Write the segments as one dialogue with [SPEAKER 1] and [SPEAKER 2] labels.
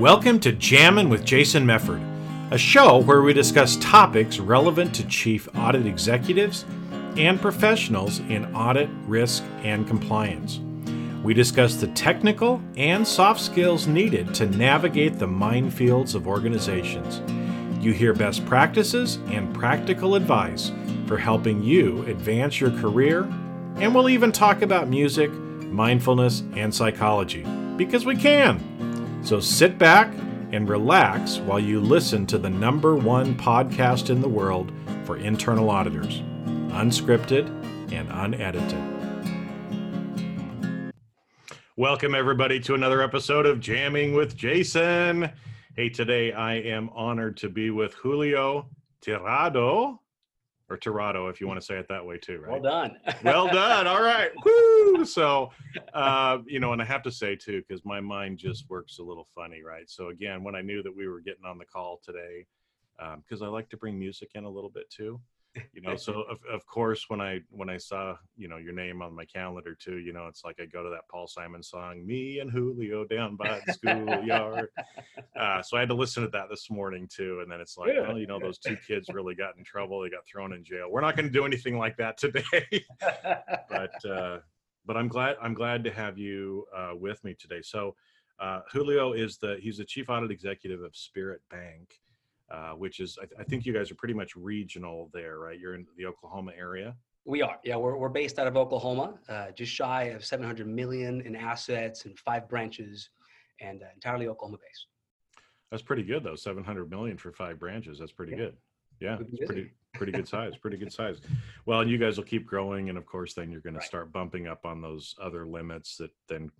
[SPEAKER 1] Welcome to Jammin' with Jason Mefford, a show where we discuss topics relevant to chief audit executives and professionals in audit, risk, and compliance. We discuss the technical and soft skills needed to navigate the minefields of organizations. You hear best practices and practical advice for helping you advance your career, and we'll even talk about music, mindfulness, and psychology because we can. So sit back and relax while you listen to the number one podcast in the world for internal auditors, unscripted and unedited. Welcome, everybody, to another episode of Jamming with Jason. Hey, today I am honored to be with Julio Tirado, or Tirado, if you want to say it that way too, right?
[SPEAKER 2] Well done.
[SPEAKER 1] well done. All right. Woo! So, uh, you know, and I have to say too, because my mind just works a little funny, right? So again, when I knew that we were getting on the call today, because um, I like to bring music in a little bit too, you know. so of, of course, when I when I saw you know your name on my calendar too, you know, it's like I go to that Paul Simon song, "Me and Julio down by the schoolyard." uh, so I had to listen to that this morning too, and then it's like, well, you know, those two kids really got in trouble. They got thrown in jail. We're not going to do anything like that today, but. Uh, but I'm glad I'm glad to have you uh, with me today. So uh, Julio is the he's the chief audit executive of Spirit Bank, uh, which is I, th- I, think you guys are pretty much regional there, right? You're in the Oklahoma area.
[SPEAKER 2] We are, yeah. We're we're based out of Oklahoma, uh, just shy of 700 million in assets and five branches, and uh, entirely Oklahoma based.
[SPEAKER 1] That's pretty good though. 700 million for five branches. That's pretty yeah. good. Yeah, it's pretty pretty good size. Pretty good size. Well, and you guys will keep growing, and of course, then you're going right. to start bumping up on those other limits that then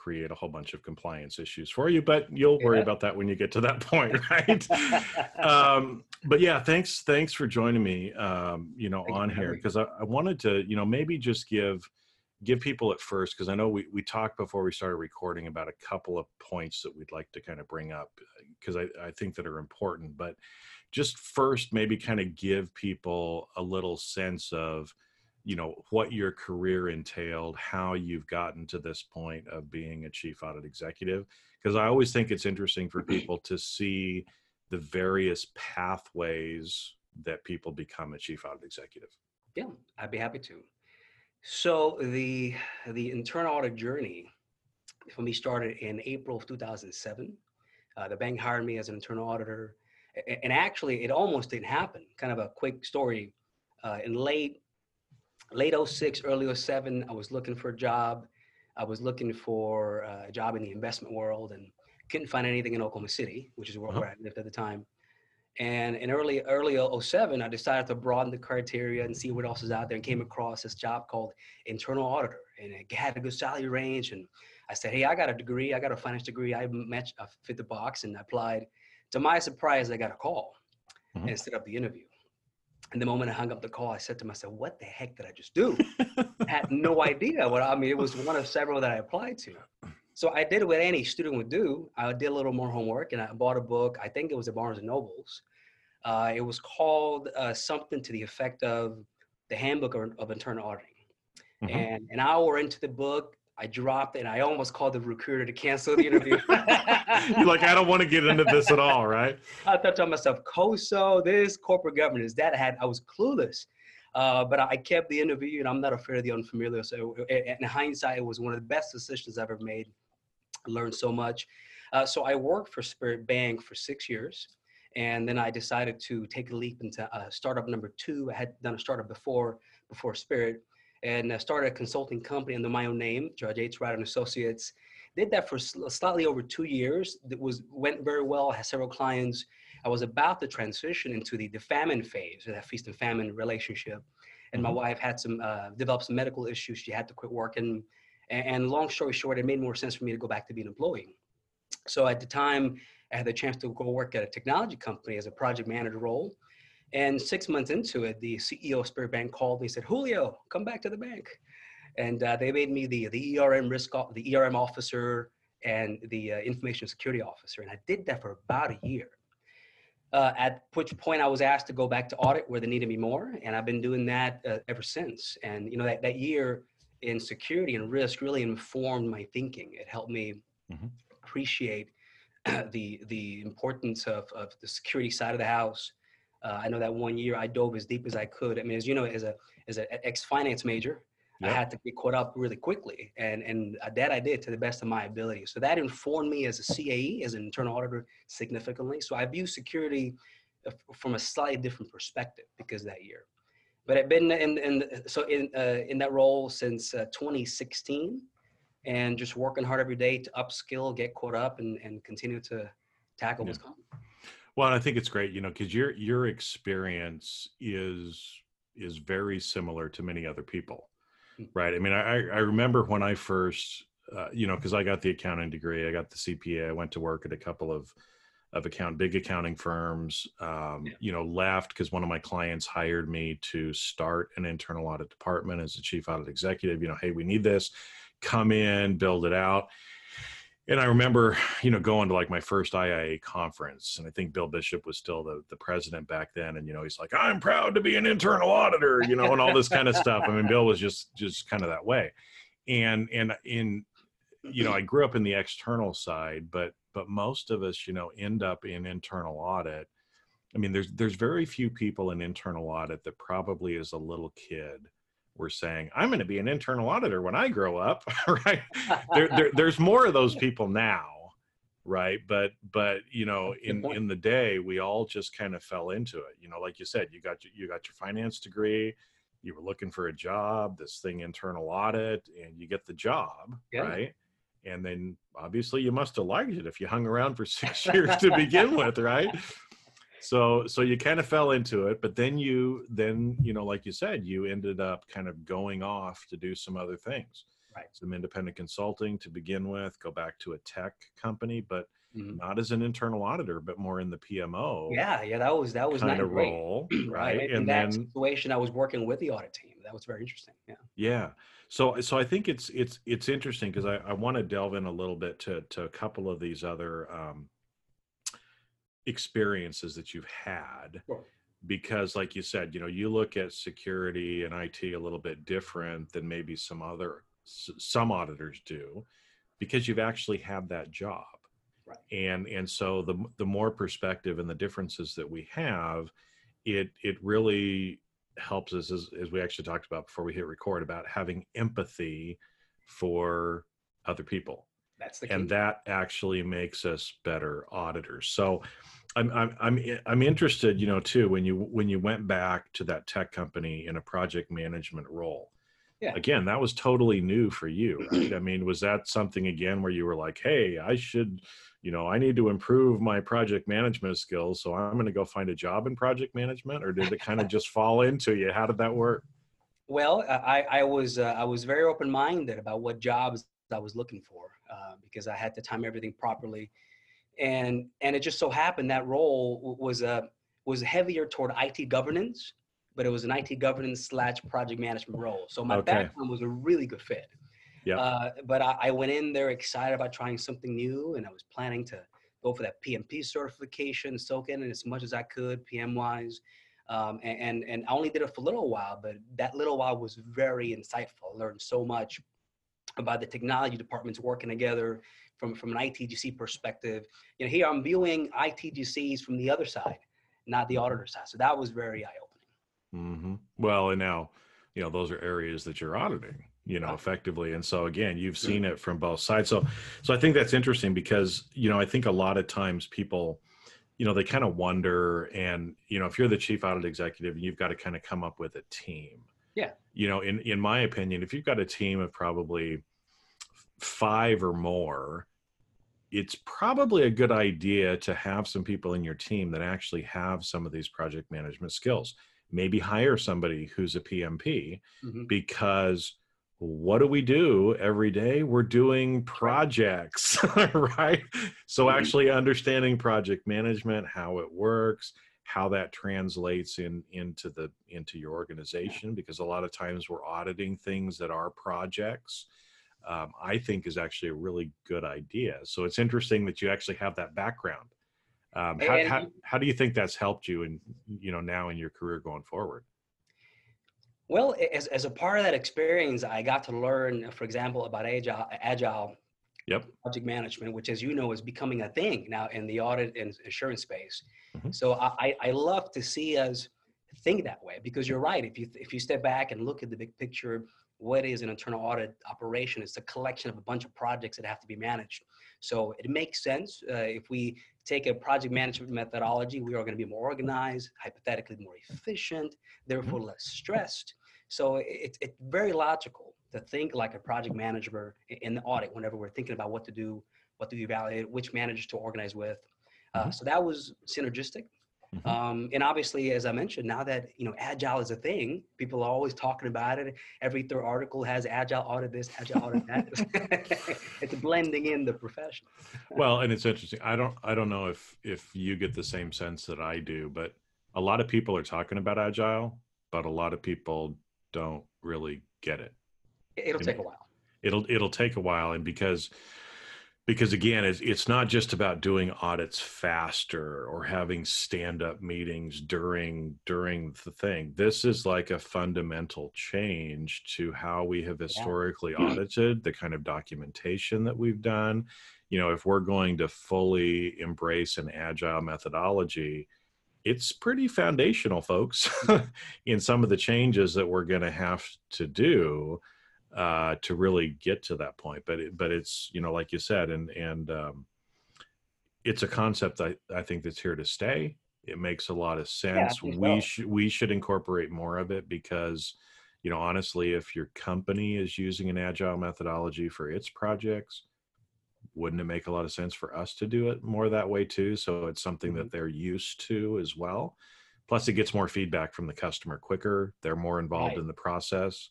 [SPEAKER 1] create a whole bunch of compliance issues for you but you'll worry yeah. about that when you get to that point right um, but yeah thanks thanks for joining me um, you know Thank on you here because I, I, wanted to you know maybe just give give people at first because i know we, we talked before we started recording about a couple of points that we'd like to kind of bring up because I, I think that are important but just first maybe kind of give people a little sense of you know what your career entailed how you've gotten to this point of being a chief audit executive because i always think it's interesting for people to see the various pathways that people become a chief audit executive.
[SPEAKER 2] Yeah i'd be happy to. So the the internal audit journey for me started in april of 2007 uh, the bank hired me as an internal auditor and actually it almost didn't happen. Kind of a quick story. Uh, in late late 06, early 07, I was looking for a job. I was looking for uh, a job in the investment world and couldn't find anything in Oklahoma City, which is where, uh-huh. where I lived at the time. And in early early 07, I decided to broaden the criteria and see what else is out there and came across this job called internal auditor. And it had a good salary range. And I said, hey, I got a degree. I got a finance degree. I matched, I fit the box and I applied. To my surprise, I got a call and set up the interview. And the moment I hung up the call, I said to myself, what the heck did I just do? I had no idea what I mean. It was one of several that I applied to. So I did what any student would do. I did a little more homework and I bought a book. I think it was at Barnes and Nobles. Uh, it was called uh, something to the effect of the Handbook of, of Internal Auditing. Mm-hmm. And an hour into the book, I dropped and I almost called the recruiter to cancel the interview.
[SPEAKER 1] You're like, I don't want to get into this at all, right?
[SPEAKER 2] I thought to myself, COSO, this corporate governance, that I had, I was clueless. Uh, but I kept the interview and I'm not afraid of the unfamiliar. So in hindsight, it was one of the best decisions I've ever made. I learned so much. Uh, so I worked for Spirit Bank for six years. And then I decided to take a leap into uh, startup number two. I had done a startup before, before Spirit and started a consulting company under my own name, Judge H. Ryder and Associates. Did that for slightly over two years. It was went very well. I had several clients. I was about to transition into the, the famine phase, that feast and famine relationship. And mm-hmm. my wife had some uh, developed some medical issues. She had to quit working. And, and long story short, it made more sense for me to go back to being an employee. So at the time, I had the chance to go work at a technology company as a project manager role. And six months into it, the CEO of Spirit Bank called me and said, Julio, come back to the bank. And uh, they made me the, the ERM risk, the ERM officer and the uh, information security officer. And I did that for about a year. Uh, at which point I was asked to go back to audit where they needed me more. And I've been doing that uh, ever since. And, you know, that, that year in security and risk really informed my thinking. It helped me mm-hmm. appreciate the the importance of, of the security side of the house. Uh, I know that one year I dove as deep as I could. I mean, as you know, as a as an ex finance major, I had to get caught up really quickly, and and that I did to the best of my ability. So that informed me as a CAE, as an internal auditor, significantly. So I view security uh, from a slightly different perspective because that year. But I've been in, in so in uh, in that role since uh, 2016, and just working hard every day to upskill, get caught up, and and continue to tackle yeah. what's coming.
[SPEAKER 1] Well, I think it's great, you know, because your your experience is is very similar to many other people, hmm. right? I mean, I I remember when I first, uh, you know, because I got the accounting degree, I got the CPA, I went to work at a couple of of account big accounting firms um, yeah. you know left because one of my clients hired me to start an internal audit department as a chief audit executive you know hey we need this come in build it out and i remember you know going to like my first iia conference and i think bill bishop was still the, the president back then and you know he's like i'm proud to be an internal auditor you know and all this kind of stuff. I mean bill was just just kind of that way. And and in you know i grew up in the external side but but most of us you know end up in internal audit. I mean there's there's very few people in internal audit that probably as a little kid were saying i'm going to be an internal auditor when i grow up right? There, there, there's more of those people now right? But but you know in in the day we all just kind of fell into it. You know like you said you got you got your finance degree you were looking for a job this thing internal audit and you get the job yeah. right? And then obviously you must have liked it if you hung around for six years to begin with right so so you kind of fell into it but then you then you know like you said you ended up kind of going off to do some other things.
[SPEAKER 2] Right.
[SPEAKER 1] Some independent consulting to begin with go back to a tech company but mm-hmm. not as an internal auditor but more in the pmo
[SPEAKER 2] yeah yeah that was that was
[SPEAKER 1] kind of role
[SPEAKER 2] right, right. and in that then situation i was working with the audit team. That was very interesting yeah.
[SPEAKER 1] Yeah. So, so I think it's it's it's interesting because I, I want to delve in a little bit to to a couple of these other um, experiences that you've had. Sure. Because, like you said, you know, you look at security and IT a little bit different than maybe some other some auditors do, because you've actually had that job.
[SPEAKER 2] Right.
[SPEAKER 1] And and so the the more perspective and the differences that we have, it it really helps us as, as we actually talked about before we hit record about having empathy for other people
[SPEAKER 2] that's the
[SPEAKER 1] key. and that actually makes us better auditors so I'm, I'm i'm i'm interested you know too when you when you went back to that tech company in a project management role
[SPEAKER 2] yeah.
[SPEAKER 1] again that was totally new for you right? i mean was that something again where you were like hey i should you know, I need to improve my project management skills. So I'm going to go find a job in project management, or did it kind of just fall into you? How did that work?
[SPEAKER 2] Well, I, I was uh, I was very open minded about what jobs I was looking for uh, because I had to time everything properly, and and it just so happened that role was a uh, was heavier toward IT governance, but it was an IT governance slash project management role. So my okay. background was a really good fit.
[SPEAKER 1] Yeah.
[SPEAKER 2] Uh, but I, I, went in there excited about trying something new, and I was planning to go for that PMP certification, soak in as much as I could, PM wise. Um, and, and I only did it for a little while, but that little while was very insightful. I learned so much about the technology departments working together from, from an ITGC perspective. You know, here I'm viewing ITGCs from the other side, not the auditor side. So that was very eye opening.
[SPEAKER 1] Mm-hmm. Well, and now, you know, those are areas that you're auditing you know effectively and so again you've seen it from both sides so so i think that's interesting because you know i think a lot of times people you know they kind of wonder and you know if you're the chief audit executive you've got to kind of come up with a team
[SPEAKER 2] yeah
[SPEAKER 1] you know in in my opinion if you've got a team of probably five or more it's probably a good idea to have some people in your team that actually have some of these project management skills maybe hire somebody who's a pmp mm-hmm. because what do we do every day we're doing projects right so mm-hmm. actually understanding project management how it works how that translates in into the into your organization because a lot of times we're auditing things that are projects um, i think is actually a really good idea. So it's interesting that you actually have that background. Um, how, how, how do you think that's helped you and you know now in your career going forward?
[SPEAKER 2] Well, as, as a part of that experience, I got to learn, for example, about agile, agile
[SPEAKER 1] Yep.
[SPEAKER 2] Project management, which, as you know, is becoming a thing now in the audit and assurance space. Mm-hmm. So I, I love to see us think that way because you're right. If you if you step back and look at the big picture, what is an internal audit operation? It's a collection of a bunch of projects that have to be managed. So it makes sense uh, if we take a project management methodology, we are going to be more organized, hypothetically more efficient, therefore mm-hmm. less stressed. So it, it's very logical to think like a project manager in the audit whenever we're thinking about what to do, what to evaluate, which managers to organize with. Uh, mm-hmm. so that was synergistic. Mm-hmm. Um, and obviously, as I mentioned, now that you know agile is a thing, people are always talking about it. Every third article has agile audit this, agile audit that. it's blending in the profession.
[SPEAKER 1] well, and it's interesting. I don't, I don't know if if you get the same sense that I do, but a lot of people are talking about agile, but a lot of people don't really get it.
[SPEAKER 2] It'll take a while.
[SPEAKER 1] It'll it'll take a while, and because because again it's, it's not just about doing audits faster or having stand up meetings during during the thing this is like a fundamental change to how we have historically yeah. audited the kind of documentation that we've done you know if we're going to fully embrace an agile methodology it's pretty foundational folks in some of the changes that we're going to have to do uh, to really get to that point. But it, but it's you know like you said, and and um, it's a concept I, I think that's here to stay. It makes a lot of sense. Yeah, we should we should incorporate more of it because you know honestly, if your company is using an agile methodology for its projects, wouldn't it make a lot of sense for us to do it more that way too? So it's something mm-hmm. that they're used to as well. Plus, it gets more feedback from the customer quicker. They're more involved right. in the process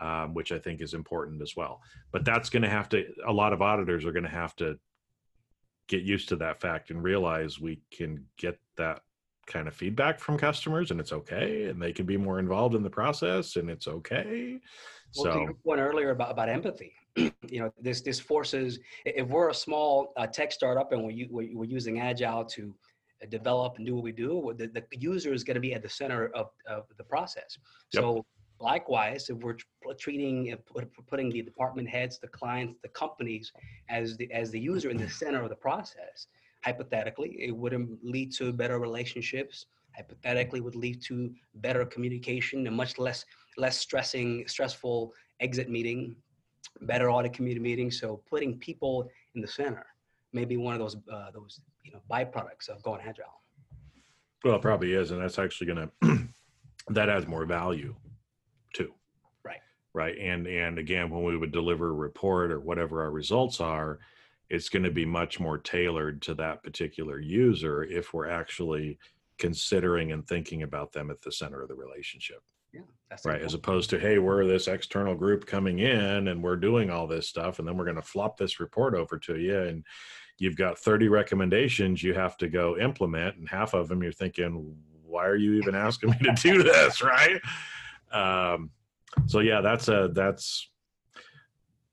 [SPEAKER 1] um, which I think is important as well. But that's going to have to, a lot of auditors are going to have to get used to that fact and realize we can get that kind of feedback from customers and it's okay and they can be more involved in the process and it's okay
[SPEAKER 2] well, so one earlier about, about empathy you know this this forces if we're a small uh, tech startup and we're, we're using agile to develop and do what we do the, the user is going to be at the center of, of the process yep. so Likewise, if we're treating, putting the department heads, the clients, the companies as the, as the user in the center of the process, hypothetically, it would lead to better relationships. Hypothetically, would lead to better communication and much less less stressing, stressful exit meeting, better audit committee meeting. So putting people in the center may be one of those uh, those you know byproducts of going agile.
[SPEAKER 1] Well, it probably is, and that's actually going to that adds more value right? And and again when we would deliver a report or whatever our results are it's going to be much more tailored to that particular user if we're actually considering and thinking about them at the center of the relationship.
[SPEAKER 2] Yeah
[SPEAKER 1] right as opposed to hey we're this external group coming in and we're doing all this stuff and then we're going to flop this report over to you and you've got 30 recommendations you have to go implement and half of them you're thinking why are you even asking me to do this? Right? Um, so yeah that's a that's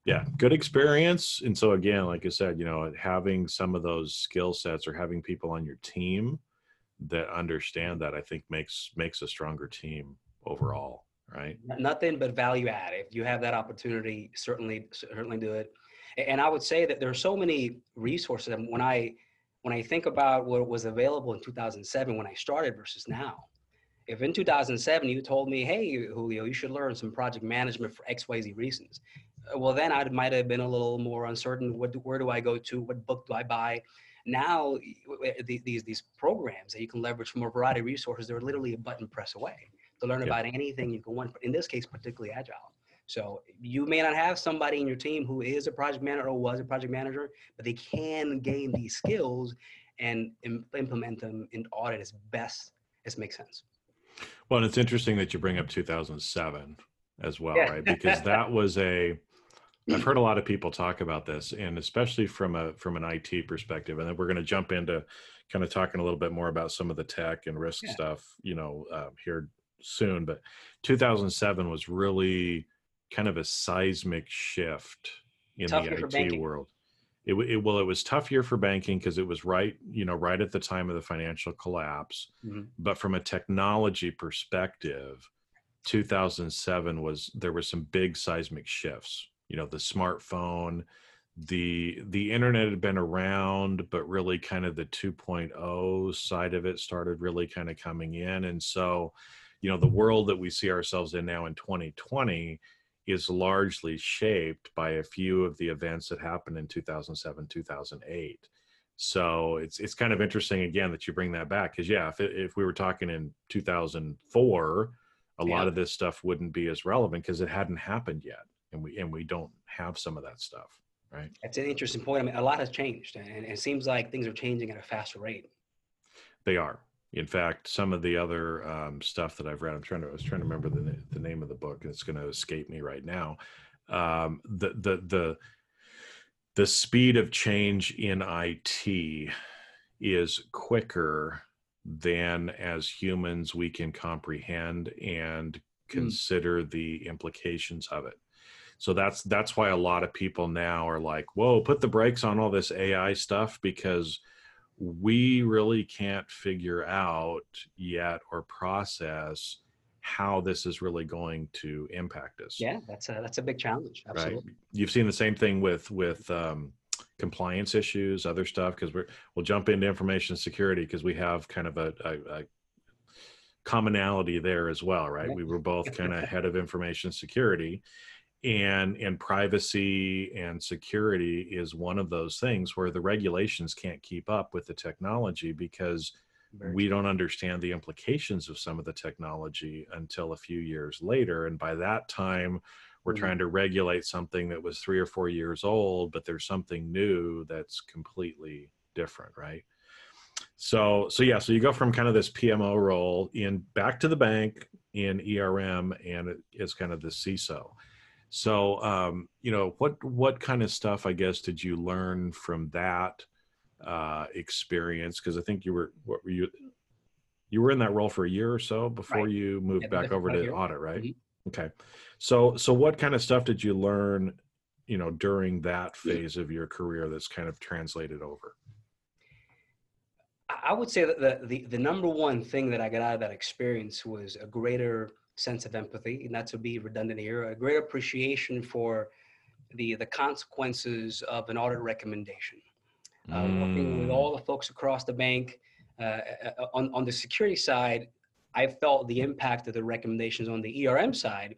[SPEAKER 1] yeah good experience. And so again like i said you know having some of those skill sets or having people on your team that understand that i think makes makes a stronger team overall right?
[SPEAKER 2] Nothing but value add. If you have that opportunity certainly certainly do it. And i would say that there are so many resources. And when i when i think about what was available in 2007 when i started versus now if in 2007 you told me, hey, Julio, you should learn some project management for XYZ reasons, uh, well, then I might have been a little more uncertain. What, where do I go to? What book do I buy? Now, these, these programs that you can leverage from a variety of resources, they're literally a button press away to learn about anything you can want, in this case, particularly agile. So you may not have somebody in your team who is a project manager or was a project manager, but they can gain these skills and implement them in audit as best as makes sense.
[SPEAKER 1] Well, and it's interesting that you bring up 2007 as well, yeah. right? Because that was a I've heard a lot of people talk about this, and especially from a from an IT perspective. And then we're going to jump into kind of talking a little bit more about some of the tech and risk yeah. stuff, you know, uh, here soon. But 2007 was really kind of a seismic shift in Tough the IT world it, it well it was tough year for banking because it was right you know right at the time of the financial collapse mm-hmm. but from a technology perspective 2007 was there were some big seismic shifts you know the smartphone the the internet had been around but really kind of the 2.0 side of it started really kind of coming in and so you know the world that we see ourselves in now in 2020 is largely shaped by a few of the events that happened in 2007 2008 so it's it's kind of interesting again that you bring that back because yeah if, if we were talking in 2004 a yeah. lot of this stuff wouldn't be as relevant because it hadn't happened yet and we and we don't have some of that stuff right?
[SPEAKER 2] That's an interesting point. I mean a lot has changed and it seems like things are changing at a faster rate.
[SPEAKER 1] They are in fact some of the other um, stuff that i've read i'm trying to i was trying to remember the, the name of the book it's going to escape me right now um, the the the the speed of change in IT is quicker than as humans we can comprehend and hmm. consider mm. the implications of it. So that's that's why a lot of people now are like, "Whoa, put the brakes on all this AI stuff because we really can't figure out yet or process how this is really going to impact us.
[SPEAKER 2] Yeah, that's a that's a big challenge. Absolutely. Right.
[SPEAKER 1] You've seen the same thing with with um, compliance issues, other stuff, because we're we'll jump into information security because we have kind of a, a, a commonality there as well, right? We were both kind of head of information security and and privacy and security is one of those things where the regulations can't keep up with the technology because very we don't understand the implications of some of the technology until a few years later. And by that time, we're mm-hmm. trying to regulate something that was three or four years old, but there's something new that's completely different, right? So, so yeah, so you go from kind of this PMO role in back to the bank in ERM, and it's kind of the CISO. So, um, you know, what what kind of stuff I guess did you learn from that uh, experience? Because I think you were what were you you were in that role for a year or so before right. you moved yeah, back over to audit, right? Mm-hmm. Okay. So so what kind of stuff did you learn, you know, during that phase of your career that's kind of translated over?
[SPEAKER 2] I would say that the, the, the number one thing that I got out of that experience was a greater sense of empathy, and not to be redundant here, a greater appreciation for the the consequences of an audit recommendation uh, working with mm. all the folks across the bank. Uh, uh, on, on the security side, I felt the impact of the recommendations on the ERM side.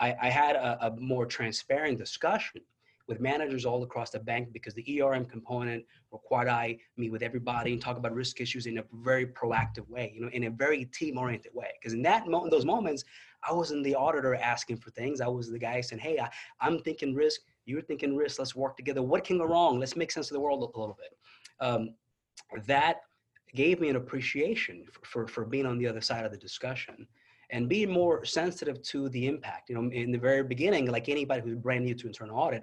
[SPEAKER 2] I, I had a, a, more transparent discussion with managers all across the bank because the ERM component required I meet with everybody and talk about risk issues in a very proactive way, you know, in a very team-oriented way. Because in that moment, those moments, I wasn't the auditor asking for things. I was the guy saying, "Hey, I, I'm thinking risk you're thinking risk let's work together what can go wrong let's make sense of the world a little bit um, that gave me an appreciation for, for, for being on the other side of the discussion and being more sensitive to the impact you know in the very beginning like anybody who's brand new to internal audit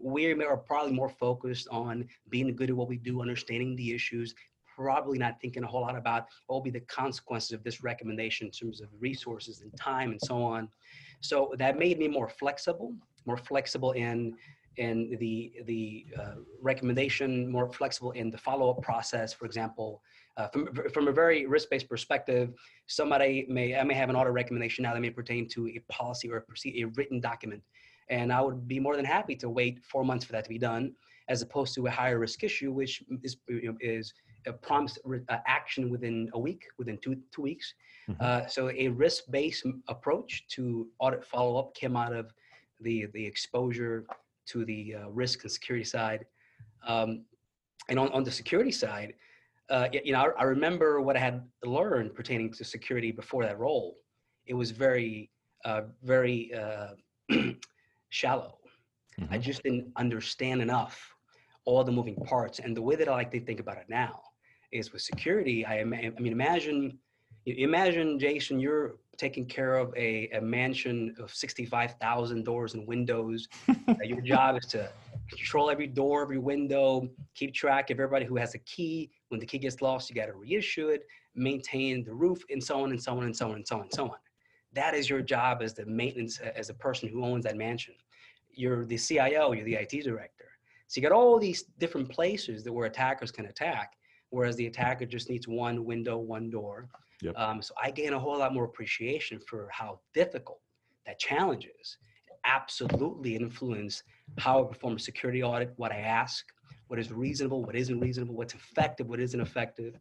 [SPEAKER 2] we are probably more focused on being good at what we do understanding the issues probably not thinking a whole lot about what will be the consequences of this recommendation in terms of resources and time and so on so that made me more flexible more flexible in in the the uh, recommendation, more flexible in the follow-up process. For example, uh, from from a very risk-based perspective, somebody may I may have an audit recommendation now that may pertain to a policy or a, a written document, and I would be more than happy to wait four months for that to be done, as opposed to a higher risk issue, which is you know, is a prompt uh, action within a week, within two two weeks. Mm-hmm. Uh, so a risk-based approach to audit follow-up came out of the the exposure to the uh, risk and security side. Um, and on, on the security side, uh, you know, I, I, remember what I had learned pertaining to security before that role. It was very, uh, very uh, shallow. Mm-hmm. I just didn't understand enough all the moving parts. And the way that I like to think about it now is with security. I, I mean, imagine, imagine Jason, you're taking care of a, a mansion of 65,000 doors and windows. your job is to control every door, every window, keep track of everybody who has a key. When the key gets lost, you got to reissue it, maintain the roof, and so on and so on and so on and so on and so on. That is your job as the maintenance, as a person who owns that mansion. You're the CIO, you're the IT director. So you got all these different places that where attackers can attack, whereas the attacker just needs one window, one door. Yep. Um, so I gain a whole lot more appreciation for how difficult that challenge is. Absolutely influence how I perform a security audit, what I ask, what is reasonable, what isn't reasonable, what's effective, what isn't effective.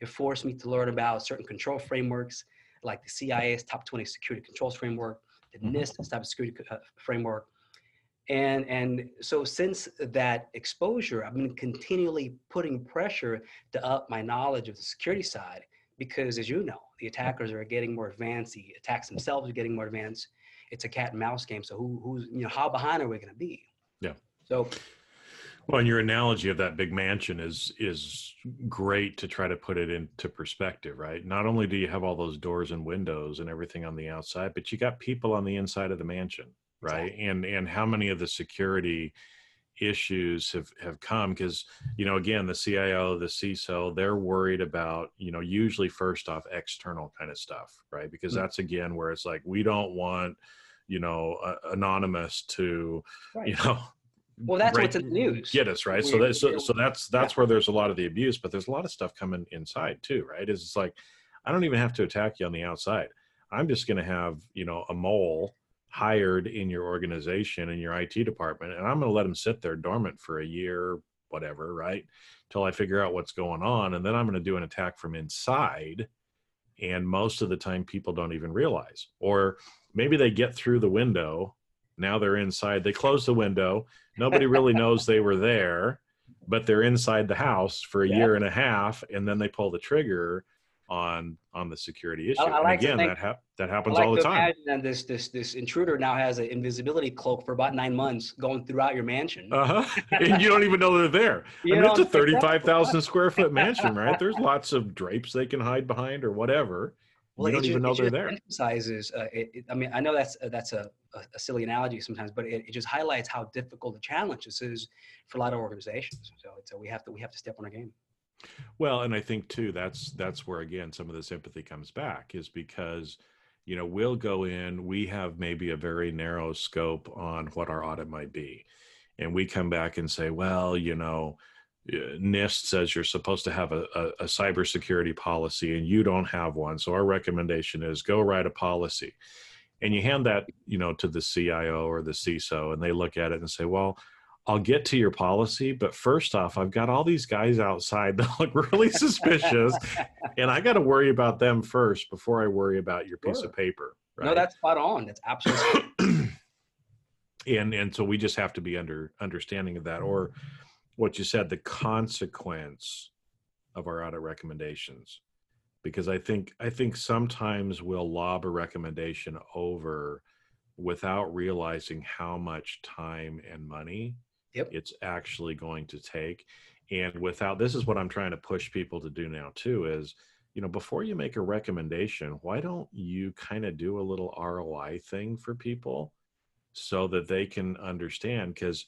[SPEAKER 2] It forced me to learn about certain control frameworks, like the CIS top 20 security controls framework, the mm-hmm. NIST cybersecurity uh, framework. And, and so since that exposure, I've been continually putting pressure to up my knowledge of the security side because as you know, the attackers are getting more advanced, the attacks themselves are getting more advanced. It's a cat and mouse game. So who, who's, you know, how behind are we going to be?
[SPEAKER 1] Yeah.
[SPEAKER 2] So
[SPEAKER 1] well, and your analogy of that big mansion is is great to try to put it into perspective, right? Not only do you have all those doors and windows and everything on the outside, but you got people on the inside of the mansion, right? Exactly. And and how many of the security issues have have come because you know again the CIO, the CISO, they're worried about you know usually first off external kind of stuff, right? Because mm-hmm. that's again where it's like we don't want you know uh, anonymous to right. you know
[SPEAKER 2] well, that's what's in the news.
[SPEAKER 1] Get us right. So that, so, so that's that's yeah. where there's a lot of the abuse, but there's a lot of stuff coming inside too, right? Is it's like I don't even have to attack you on the outside. I'm just going to have you know a mole hired in your organization in your IT department, and I'm going to let them sit there dormant for a year, whatever, right, till I figure out what's going on, and then I'm going to do an attack from inside. And most of the time, people don't even realize, or maybe they get through the window now they're inside. They close the window. Nobody really knows they were there, but they're inside the house for a yeah. year and a half, and then they pull the trigger on on the security issue. I, I like again, think, that hap- that happens like all the time.
[SPEAKER 2] And this this this intruder now has an invisibility cloak for about nine months, going throughout your mansion.
[SPEAKER 1] Uh huh. and you don't even know they're there. You I mean, it's a thirty-five thousand square foot mansion, right? There's lots of drapes they can hide behind or whatever. Well, don't even know they're there.
[SPEAKER 2] Emphasizes. Uh, it, it, I mean, I know that's uh, that's a, a, silly analogy sometimes, but it, it, just highlights how difficult the challenge this is for a lot of organizations. So, so we have to we have to step on our game.
[SPEAKER 1] Well, and I think too that's that's where again some of the sympathy comes back is because you know we'll go in we have maybe a very narrow scope on what our audit might be and we come back and say well you know uh, Uh, NIST says you're supposed to have a, a, a cybersecurity policy and you don't have one. So our recommendation is go write a policy. And you hand that, you know, to the CIO or the CISO and they look at it and say, well, I'll get to your policy, but first off, I've got all these guys outside that look really suspicious, and I got to worry about them first before I worry about your piece sure. of paper.
[SPEAKER 2] Right? No, that's spot on. That's absolutely.
[SPEAKER 1] and and so we just have to be under understanding of that, or what you said, the consequence of our audit recommendations. Because I think I think sometimes we'll lob a recommendation over without realizing how much time and money
[SPEAKER 2] yep.
[SPEAKER 1] it's actually going to take. And without this is what I'm trying to push people to do now too is you know before you make a recommendation why don't you kind of do a little ROI thing for people so that they can understand because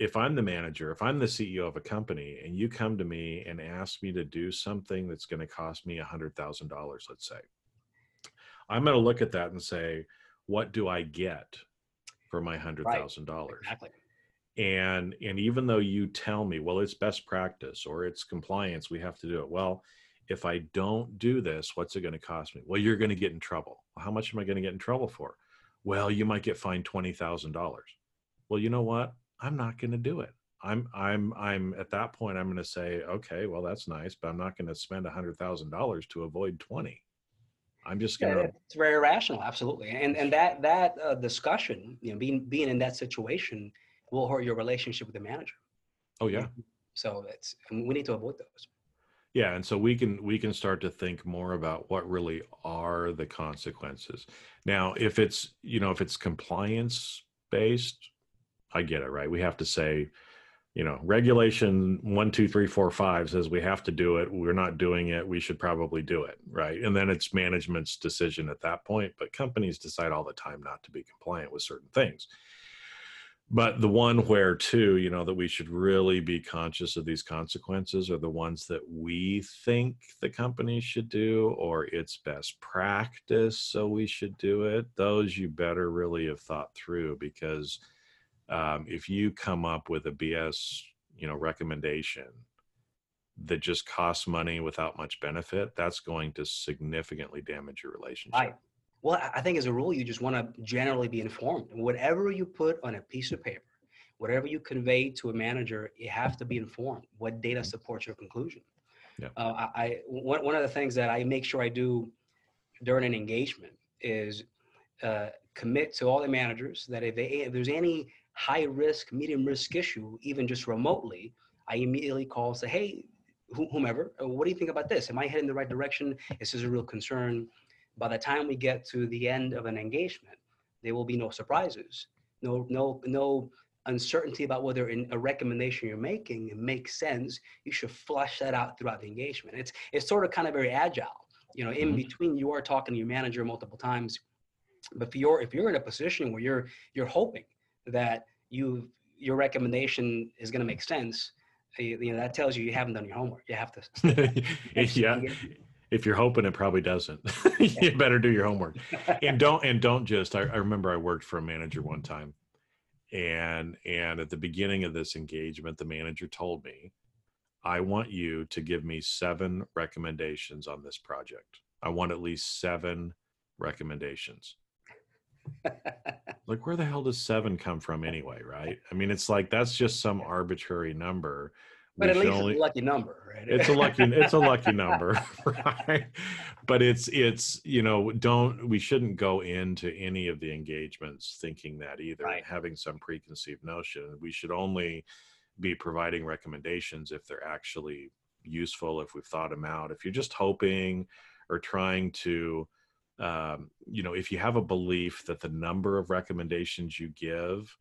[SPEAKER 1] if I'm the manager, if I'm the CEO of a company and you come to me and ask me to do something that's going to cost me $100,000, let's say, I'm going to look at that and say, what do I get for my $100,000? Right. Exactly. And and even though you tell me, well, it's best practice or it's compliance, we have to do it. Well, if I don't do this, what's it going to cost me? Well, you're going to get in trouble. Well, how much am I going to get in trouble for? Well, you might get fined $20,000. Well, you know what? I'm not going to do it. I'm I'm I'm at that point I'm going to say, okay, well that's nice, but I'm not going to spend a hundred thousand dollars to avoid twenty. I'm just going to. Yeah,
[SPEAKER 2] it's very rational, absolutely, and and that that uh, discussion, you know, being being in that situation will hurt your relationship with the manager.
[SPEAKER 1] Oh yeah.
[SPEAKER 2] So it's we need to avoid those.
[SPEAKER 1] Yeah, and so we can we can start to think more about what really are the consequences. Now, if it's you know if it's compliance based, I get it, right? We have to say, you know, regulation one, two, three, four, five says we have to do it. We're not doing it. We should probably do it, right? And then it's management's decision at that point. But companies decide all the time not to be compliant with certain things. But the one where, too, you know, that we should really be conscious of these consequences are the ones that we think the company should do, or it's best practice, so we should do it. Those you better really have thought through because um, if you come up with a BS, you know, recommendation that just costs money without much benefit, that's going to significantly damage your relationship.
[SPEAKER 2] Right. Well, I think as a rule, you just want to generally be informed. Whatever you put on a piece of paper, whatever you convey to a manager, you have to be informed. What data supports your conclusion? Yeah. Uh, I, one, one of the things that I make sure I do during an engagement is uh, commit to all the managers that if, they, if there's any high risk, medium risk issue, even just remotely, I immediately call say, hey, whomever, uh, what do you think about this? Am I heading the right direction? This is this a real concern? By the time we get to the end of an engagement, there will be no surprises, no, no, no uncertainty about whether in a recommendation you're making makes sense. You should flush that out throughout the engagement. It's it's sort of kind of very agile. You know, in mm-hmm. between you are talking to your manager multiple times, but if you're if you're in a position where you're you're hoping that you your recommendation is going to make sense, you, you know that tells you you haven't done your homework. You have
[SPEAKER 1] to. yeah. If you're hoping it probably doesn't, you better do your homework, and don't and don't just. I, I remember I worked for a manager one time, and and at the beginning of this engagement, the manager told me, "I want you to give me seven recommendations on this project. I want at least seven recommendations." Like where the hell does seven come from anyway right? I mean it's like that's just some arbitrary number.
[SPEAKER 2] But at least only, it's a lucky number right?
[SPEAKER 1] It's a lucky it's a lucky number right? But it's it's you know don't we shouldn't go into any of the engagements thinking that either right. having some preconceived notion. We should only be providing recommendations if they're actually useful if we've thought them out. If you're just hoping or trying to um, you know, if you have a belief that the number of recommendations you give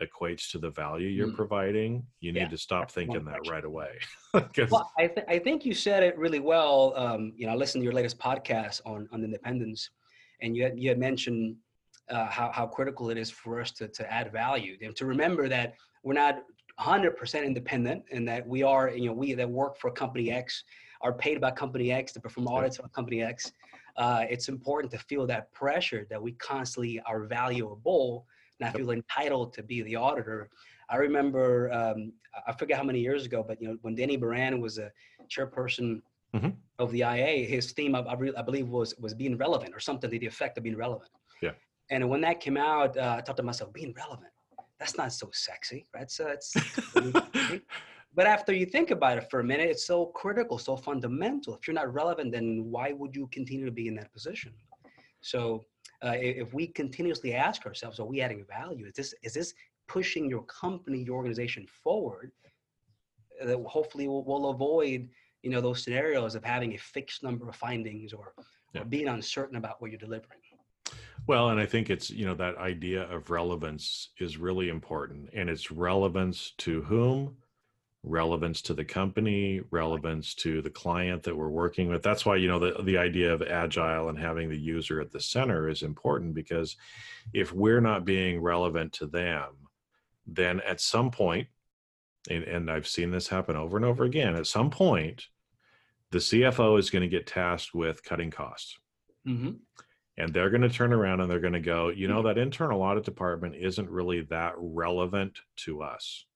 [SPEAKER 1] equates to the value you're mm. providing, you need yeah, to stop thinking that right away.
[SPEAKER 2] well, I, th- I think you said it really well. Um, you know, I listened to your latest podcast on, on independence, and you had, you had mentioned uh, how, how critical it is for us to, to add value and to remember that we're not 100% independent and that we are, you know, we that work for company X are paid by company X to perform audits on company X uh, it's important to feel that pressure that we constantly are valuable and I feel entitled to be the auditor. I remember, um, I forget how many years ago, but you know, when Danny Baran was a chairperson mm-hmm. of the IIA, his theme, I, I, believe, was was being relevant or something to the effect of being relevant.
[SPEAKER 1] Yeah.
[SPEAKER 2] And when that came out, uh, I thought to myself, being relevant, that's not so sexy, right? So it's But after you think about it for a minute, it's so critical, so fundamental. If you're not relevant, then why would you continue to be in that position? So uh, if we continuously ask ourselves, are we adding value? Is this is this pushing your company, your organization forward? Uh, that hopefully we'll, we'll, avoid you know those scenarios of having a fixed number of findings or, yeah. or being uncertain about what you're delivering.
[SPEAKER 1] Well, and I think it's, you know, that idea of relevance is really important. And it's relevance to whom? Relevance to the company, relevance to the client that we're working with. That's why, you know, the, the idea of agile and having the user at the center is important because if we're not being relevant to them, then at some point, and, and I've seen this happen over and over again, at some point, the CFO is going to get tasked with cutting costs. Mm-hmm. And they're going to turn around and they're going to go, you know, that internal audit department isn't really that relevant to us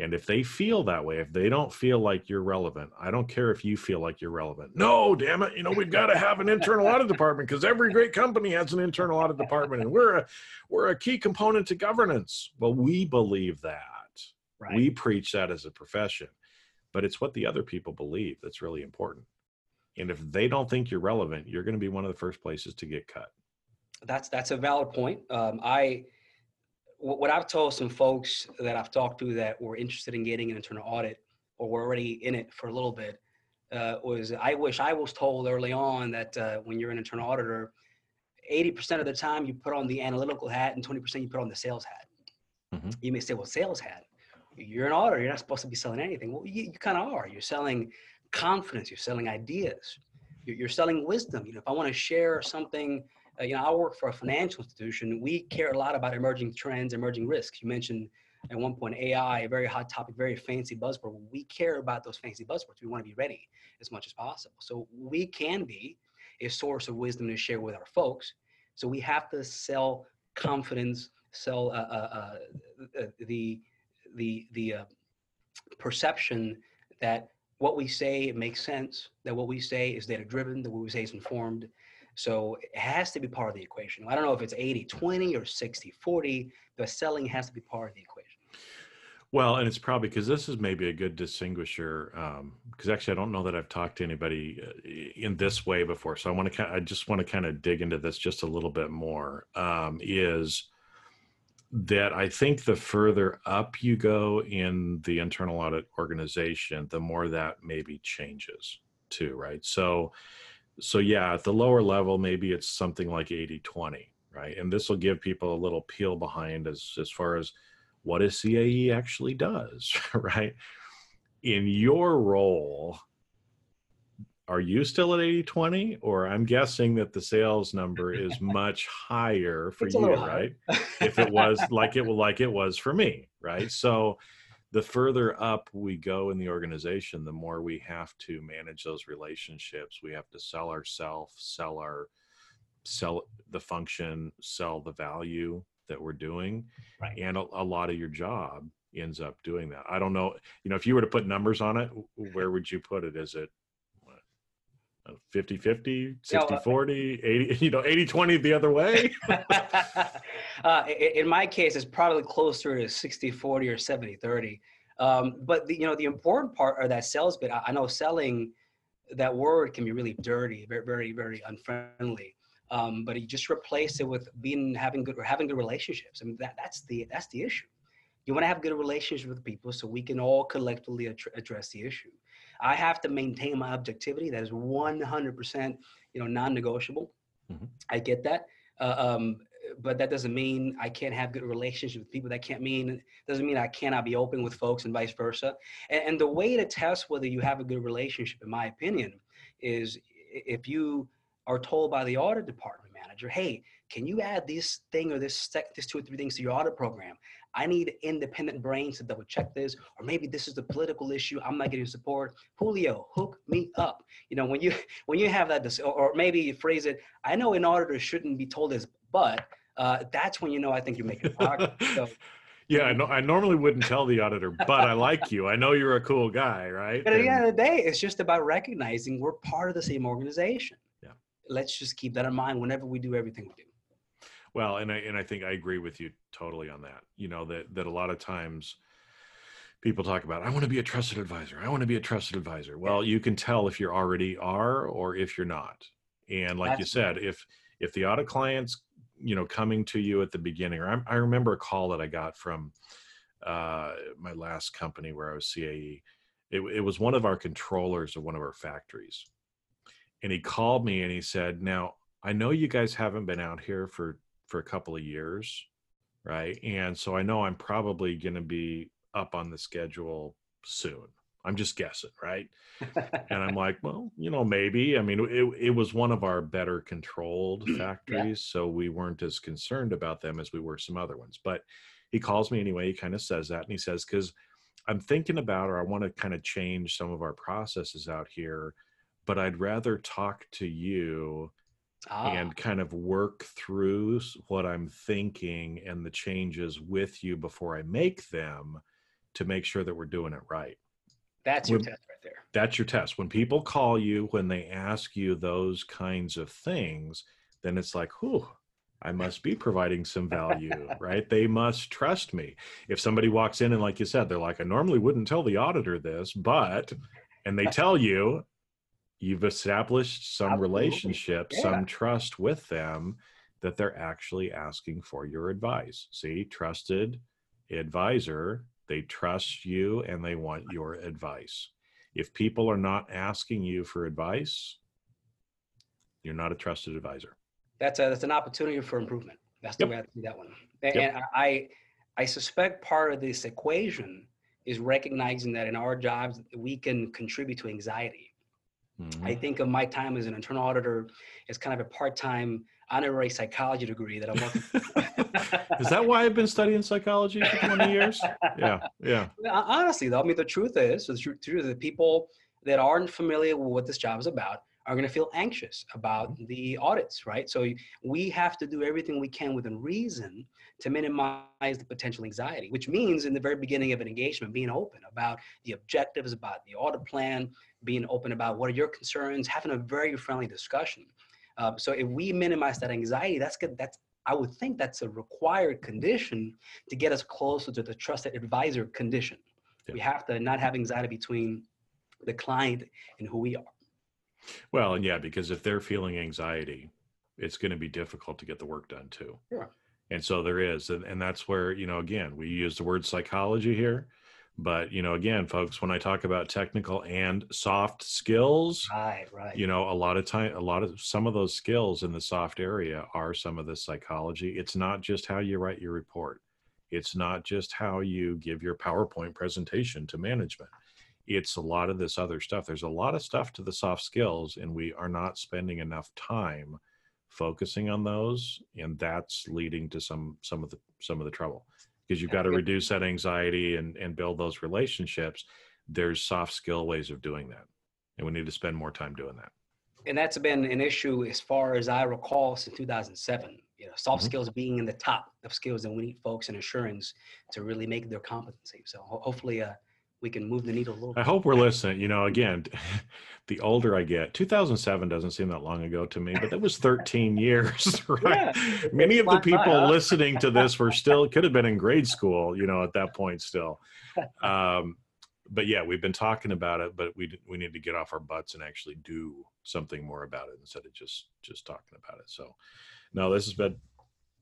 [SPEAKER 1] and if they feel that way, if they don't feel like you're relevant, I don't care if you feel like you're relevant. No, damn it. You know, we've got to have an internal audit department because every great company has an internal audit department and we're a we're a key component to governance. Well, we believe that. Right. We preach that as a profession. But it's what the other people believe that's really important. And if they don't think you're relevant, you're going to be one of the first places to get cut.
[SPEAKER 2] That's that's a valid point. Um, I what I've told some folks that I've talked to that were interested in getting an internal audit or were already in it for a little bit uh, was I wish I was told early on that uh, when you're an internal auditor, 80% of the time you put on the analytical hat and 20% you put on the sales hat. Mm-hmm. You may say, well, sales hat. You're an auditor. You're not supposed to be selling anything. Well, you, you kind of are. You're selling confidence. You're selling ideas. You're, you're selling wisdom. You know, if I want to share something uh, you know, I work for a financial institution. We care a lot about emerging trends, emerging risks. You mentioned at one point AI, a very hot topic, very fancy buzzword. We care about those fancy buzzwords. We want to be ready as much as possible. So we can be a source of wisdom to share with our folks. So we have to sell confidence, sell uh, uh, uh, the the the uh, perception that what we say makes sense, that what we say is data driven, that what we say is informed, So it has to be part of the equation. I don't know if it's 80 20 or 60 40, but selling has to be part of the equation.
[SPEAKER 1] Well, and it's probably because this is maybe a good distinguisher. Because um, actually, I don't know that I've talked to anybody uh, in this way before. So I want to, I just want to kind of dig into this just a little bit more. Um, is that I think the further up you go in the internal audit organization, the more that maybe changes too, right? So, so yeah, at the lower level, maybe it's something like 80 20, right? And this will give people a little peel behind as, as far as what a CAE actually does, right? In your role, are you still at 80 20 or i'm guessing that the sales number is much higher for you right if it was like it like it was for me right so the further up we go in the organization the more we have to manage those relationships. We have to sell ourselves sell our sell the function sell the value that we're doing right. and a, a lot of your job ends up doing that. I don't know you know if you were to put numbers on it where would you put it? Is it 50 50 60 40 80 you know 80 20 the other way.
[SPEAKER 2] Uh, in my case it's probably closer to 60 40 or 70 30 um, but the, you know the important part of that sales bit I, I, know selling that word can be really dirty very very very unfriendly. Um, but you just replace it with being having good or having good relationships. I mean that, that's the that's the issue. You want to have good relationships with people so we can all collectively address the issue I have to maintain my objectivity. That is 100%, you know, non-negotiable. Mm-hmm. I get that. Uh, um, but that doesn't mean I can't have good relationships with people. That can't mean doesn't mean I cannot be open with folks and vice versa. And, and the way to test whether you have a good relationship, in my opinion, is if you are told by the audit department manager, "Hey, can you add this thing or this this two or three things to your audit program?" I need independent brains to double check this, or maybe this is the political issue. I'm not getting support. Julio, hook me up. You know, when you when you have that, or maybe you phrase it. I know an auditor shouldn't be told this, but uh, that's when you know I think you're making progress. So,
[SPEAKER 1] yeah, I, know, I normally wouldn't tell the auditor, but I like you. I know you're a cool guy, right?
[SPEAKER 2] But at the end of the day, it's just about recognizing we're part of the same organization.
[SPEAKER 1] Yeah.
[SPEAKER 2] Let's just keep that in mind whenever we do everything we do.
[SPEAKER 1] Well, and I and I think I agree with you totally on that. You know that that a lot of times people talk about I want to be a trusted advisor. I want to be a trusted advisor. Well, you can tell if you already are or if you're not. And like That's you said, if if the audit clients, you know, coming to you at the beginning, or I, I remember a call that I got from uh, my last company where I was CAE. It, it was one of our controllers of one of our factories, and he called me and he said, "Now I know you guys haven't been out here for for a couple of years, right? And so I know I'm probably going to be up on the schedule soon. I'm just guessing, right? and I'm like, well, you know, maybe. I mean, it, it was one of our better controlled factories, yeah. so we weren't as concerned about them as we were some other ones. But he calls me anyway. He kind of says that, and he says, because I'm thinking about, or I want to kind of change some of our processes out here, but I'd rather talk to you ah. and kind of work through what I'm thinking and the changes with you before I make them to make sure that we're doing it right.
[SPEAKER 2] That's your when, test right there.
[SPEAKER 1] That's your test. When people call you, when they ask you those kinds of things, then it's like, whew, I must be providing some value, right? They must trust me. If somebody walks in and, like you said, they're like, I normally wouldn't tell the auditor this, but, and they tell you, you've established some Absolutely. relationship, yeah. some trust with them that they're actually asking for your advice. See, trusted advisor, they trust you and they want your advice. If people are not asking you for advice, you're not a trusted advisor.
[SPEAKER 2] That's a that's an opportunity for improvement. That's the yep. way I see that one. And, yep. and I I suspect part of this equation is recognizing that in our jobs we can contribute to anxiety Mm-hmm. I think of my time as an internal auditor as kind of a part-time honorary psychology degree that I'm
[SPEAKER 1] working. is that why I've been studying psychology for 20 years? Yeah, yeah.
[SPEAKER 2] Honestly, though, I mean, the truth is, the truth is that people that aren't familiar with what this job is about are going to feel anxious about mm-hmm. the audits, right? So we have to do everything we can within reason to minimize the potential anxiety, which means in the very beginning of an engagement, being open about the objectives, about the audit plan, being open about what are your concerns, having a very friendly discussion. Uh, so if we minimize that anxiety, that's good. That's I would think that's a required condition to get us closer to the trusted advisor condition. Yeah. We have to not have anxiety between the client and who we are.
[SPEAKER 1] Well, and yeah, because if they're feeling anxiety, it's going to be difficult to get the work done too.
[SPEAKER 2] Yeah.
[SPEAKER 1] And so there is, and, and that's where, you know, again, we use the word psychology here. But, you know, again, folks, when I talk about technical and soft skills,
[SPEAKER 2] right, right.
[SPEAKER 1] you know, a lot of time, a lot of some of those skills in the soft area are some of the psychology. It's not just how you write your report. It's not just how you give your PowerPoint presentation to management. It's a lot of this other stuff. There's a lot of stuff to the soft skills, and we are not spending enough time focusing on those, and that's leading to some some of the some of the trouble because you've got to reduce that anxiety and and build those relationships. There's soft skill ways of doing that, and we need to spend more time doing that.
[SPEAKER 2] And that's been an issue as far as I recall since 2007 you know, soft mm-hmm. skills being in the top of skills and we need folks in insurance to really make their competency. So ho- hopefully, uh, we can move the needle a little.
[SPEAKER 1] I hope we're listening. You know, again, the older I get, 2007 doesn't seem that long ago to me, but that was 13 years, right? Yeah, Many of the people by, huh? listening to this were still could have been in grade school, you know, at that point still. Um, but yeah, we've been talking about it, but we we need to get off our butts and actually do something more about it instead of just just talking about it. So, no, this has been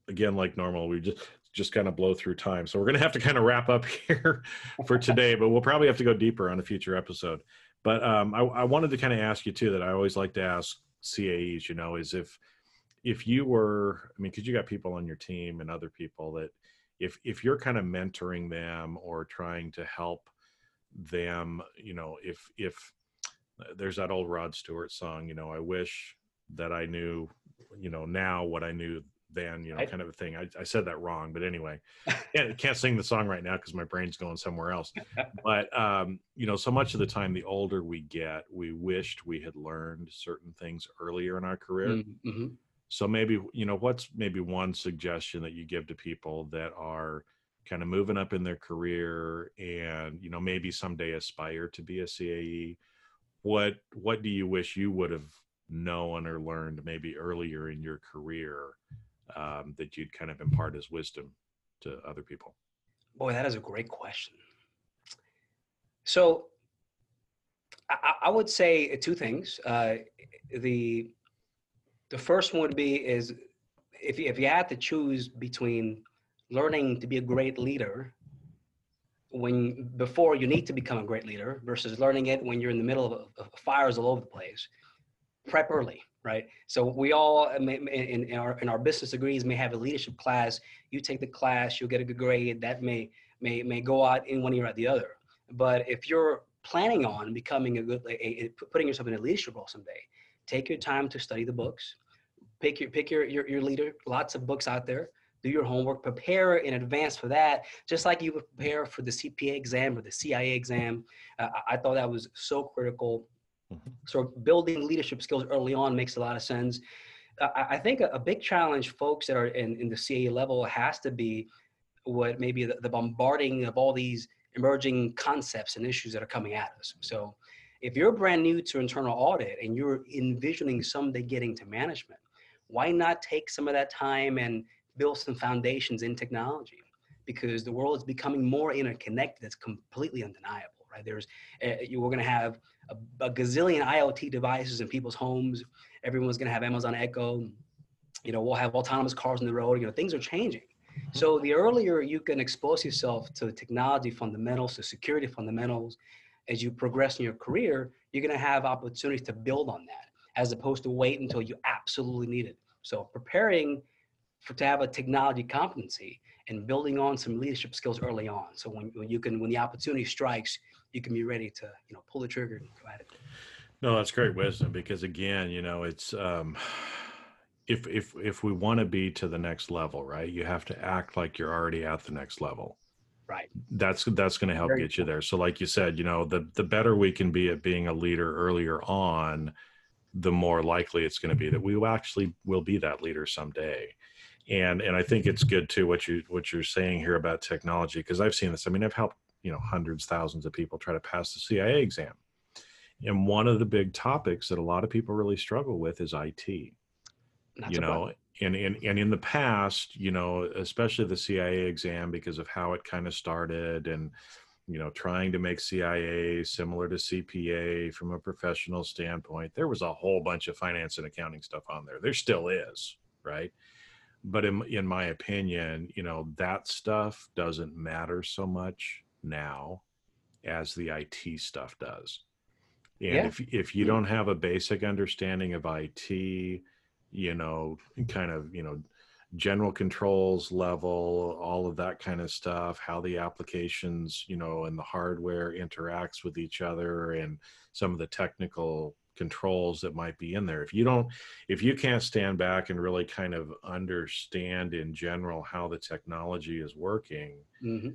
[SPEAKER 1] again like normal. We just just kind of blow through time, so we're gonna have to kind of wrap up here for today. but we'll probably have to go deeper on a future episode. But um, I, I wanted to kind of ask you too that I always like to ask CAEs. You know, is if if you were, I mean, because you got people on your team and other people that if if you're kind of mentoring them or trying to help them, you know, if if there's that old Rod Stewart song, you know, I wish that I knew you know now what I knew then, you know, kind of a thing. I, I said that wrong, but anyway, can't, can't sing the song right now because my brain's going somewhere else. But um, you know, so much of the time, the older we get, we wished we had learned certain things earlier in our career. Mm, mm-hmm. So maybe you know, what's maybe one suggestion that you give to people that are kind of moving up in their career and you know maybe someday aspire to be a CAE. What what do you wish you would have known or learned maybe earlier in your career um, that you'd kind of impart as wisdom to other people?
[SPEAKER 2] Boy, that is a great question. So I, I would say two things. Uh, the the first one would be is if you, if you had to choose between learning to be a great leader when before you need to become a great leader versus learning it when you're in the middle of, of fires all over the place prep early, right? So we all in, in, our in our business degrees may have a leadership class. You take the class, you'll get a good grade. That may may may go out in one ear or the other. But if you're planning on becoming a good, a, a, putting yourself in a leadership role someday, take your time to study the books. Pick your pick your, your your leader. Lots of books out there. Do your homework. Prepare in advance for that, just like you would prepare for the CPA exam or the CIA exam. Uh, I thought that was so critical Mm-hmm. So building leadership skills early on makes a lot of sense. I, I think a, a, big challenge folks that are in, in the CAE level has to be what maybe the, the bombarding of all these emerging concepts and issues that are coming at us. So if you're brand new to internal audit and you're envisioning someday getting to management, why not take some of that time and build some foundations in technology? Because the world is becoming more interconnected. It's completely undeniable? There's uh, you, we're going to have a, a, gazillion IoT devices in people's homes. Everyone's going to have Amazon Echo. You know, we'll have autonomous cars on the road. You know, things are changing. Mm-hmm. So the earlier you can expose yourself to technology fundamentals, to security fundamentals, as you progress in your career, you're going to have opportunities to build on that, as opposed to wait until you absolutely need it. So preparing for to have a technology competency and building on some leadership skills early on. So when, when you can, when the opportunity strikes, you can be ready to, you know, pull the trigger and go at it.
[SPEAKER 1] No, that's great wisdom because again, you know, it's, um, if, if, if we want to be to the next level, right, you have to act like you're already at the next level.
[SPEAKER 2] Right.
[SPEAKER 1] That's, that's going to help Very get you there. So like you said, you know, the, the better we can be at being a leader earlier on, the more likely it's going to be that we actually will be that leader someday and and I think it's good too what you what you're saying here about technology because I've seen this. I mean, I've helped you know hundreds, thousands of people try to pass the CIA exam, and one of the big topics that a lot of people really struggle with is IT. Not you know, and, and and in the past, you know, especially the CIA exam because of how it kind of started and you know, trying to make CIA similar to CPA from a professional standpoint. There was a whole bunch of finance and accounting stuff on there. There still is, right? But in, in my opinion, you know, that stuff doesn't matter so much now as the IT stuff does. And yeah. if if you don't have a basic understanding of IT, you know, kind of, you know, general controls level, all of that kind of stuff, how the applications, you know, and the hardware interacts with each other and some of the technical controls that might be in there. If you don't if you can't stand back and really kind of understand in general how the technology is working, mm-hmm.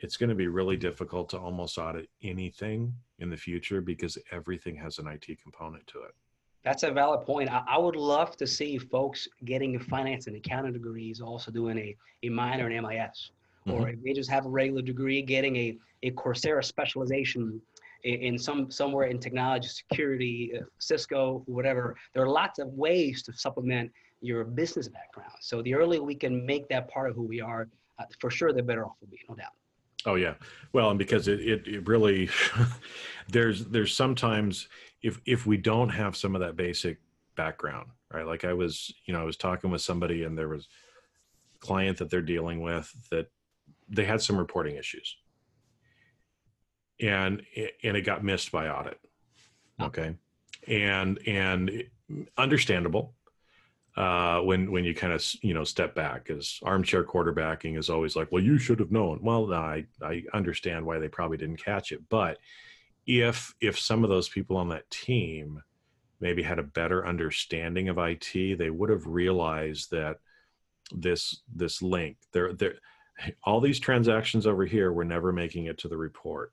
[SPEAKER 1] It's going to be really difficult to almost audit anything in the future because everything has an IT component to it.
[SPEAKER 2] That's a valid point. I, I, would love to see folks getting a finance and accounting degrees also doing a, a minor in MIS. Mm-hmm. Or if they just have a regular degree, getting a, a Coursera specialization in, in some somewhere in technology, security, uh, Cisco, whatever. There are lots of ways to supplement your business background. So the earlier we can make that part of who we are, uh, for sure, the better off we'll be, no doubt.
[SPEAKER 1] Oh yeah, well, and because it it, it really there's there's sometimes if if we don't have some of that basic background, right? Like I was, you know, I was talking with somebody and there was a client that they're dealing with that they had some reporting issues. And and it got missed by audit. Okay. And and understandable uh, when when you kind of you know step back because armchair quarterbacking is always like well you should have known well i i understand why they probably didn't catch it but if if some of those people on that team maybe had a better understanding of IT, they would have realized that this this link there there all these transactions over here were never making it to the report.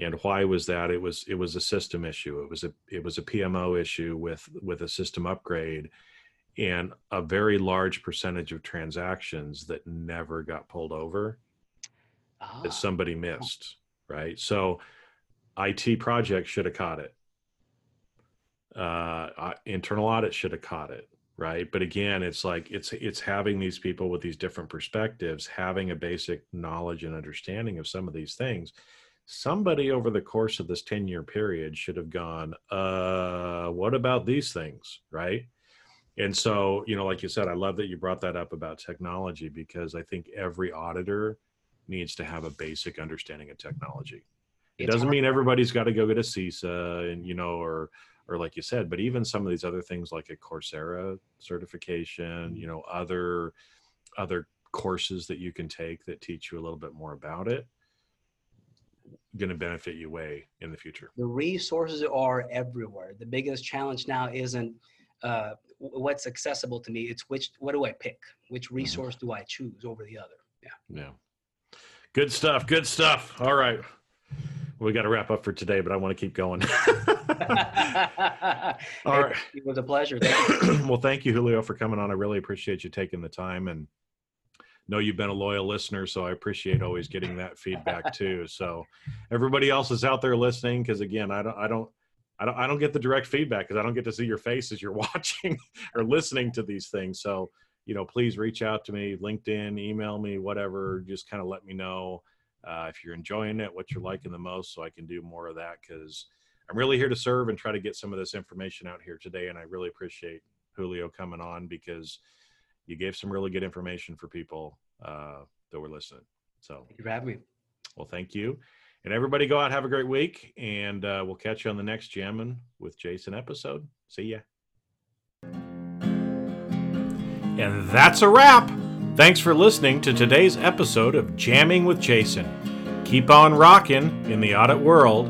[SPEAKER 1] And why was that? It was it was a system issue. It was a it was a PMO issue with with a system upgrade and a very large percentage of transactions that never got pulled over ah. that somebody missed, right? So IT project should have caught it. Uh, internal audit should have caught it, right? But again, it's like it's it's having these people with these different perspectives, having a basic knowledge and understanding of some of these things. Somebody over the course of this 10 year period should have gone, uh, what about these things, right? And so, you know, like you said, I love that you brought that up about technology because I think every auditor needs to have a basic understanding of technology. It doesn't mean everybody's got to go get a CISA and you know, or or like you said, but even some of these other things like a Coursera certification, you know, other other courses that you can take that teach you a little bit more about it going to benefit you way in the future.
[SPEAKER 2] The resources are everywhere. The biggest challenge now isn't uh, what's accessible to me. It's which what do I pick? Which mm-hmm. resource do I choose over the other?
[SPEAKER 1] Yeah. Yeah. Good stuff. Good stuff. All right we got to wrap up for today, but I want to keep going.
[SPEAKER 2] All right. It was a pleasure.
[SPEAKER 1] Thank well, thank you, Julio, for coming on. I really appreciate you taking the time and know you've been a loyal listener, so I appreciate always getting that feedback too. So everybody else is out there listening, because again, I don't, I don't, I don't, I don't get the direct feedback because I don't get to see your face as you're watching or listening to these things. So, you know, please reach out to me, LinkedIn, email me, whatever. Just kind of let me know uh, if you're enjoying it, what you're liking the most, so I can do more of that because I'm really here to serve and try to get some of this information out here today. And I really appreciate Julio coming on because you gave some really good information for people uh, that were listening. So
[SPEAKER 2] thank you for having me.
[SPEAKER 1] Well, thank you. And everybody go out, have a great week, and uh, we'll catch you on the next Jamming with Jason episode. See ya. And that's a wrap. Thanks for listening to today's episode of Jamming with Jason. Keep on rocking in the audit world.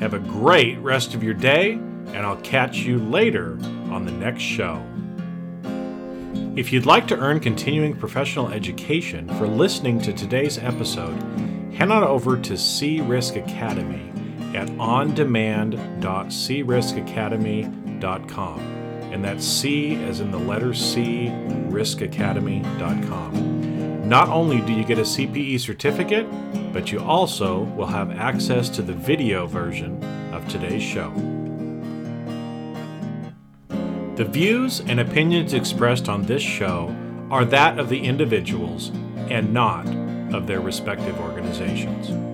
[SPEAKER 1] Have a great rest of your day, and I'll catch you later on the next show. If you'd like to earn continuing professional education for listening to today's episode, head on over to C Risk Academy at ondemand.criskacademy.com and that's C as in the letter C, riskacademy.com. Not only do you get a CPE certificate, but you also will have access to the video version of today's show. The views and opinions expressed on this show are that of the individuals and not of their respective organizations.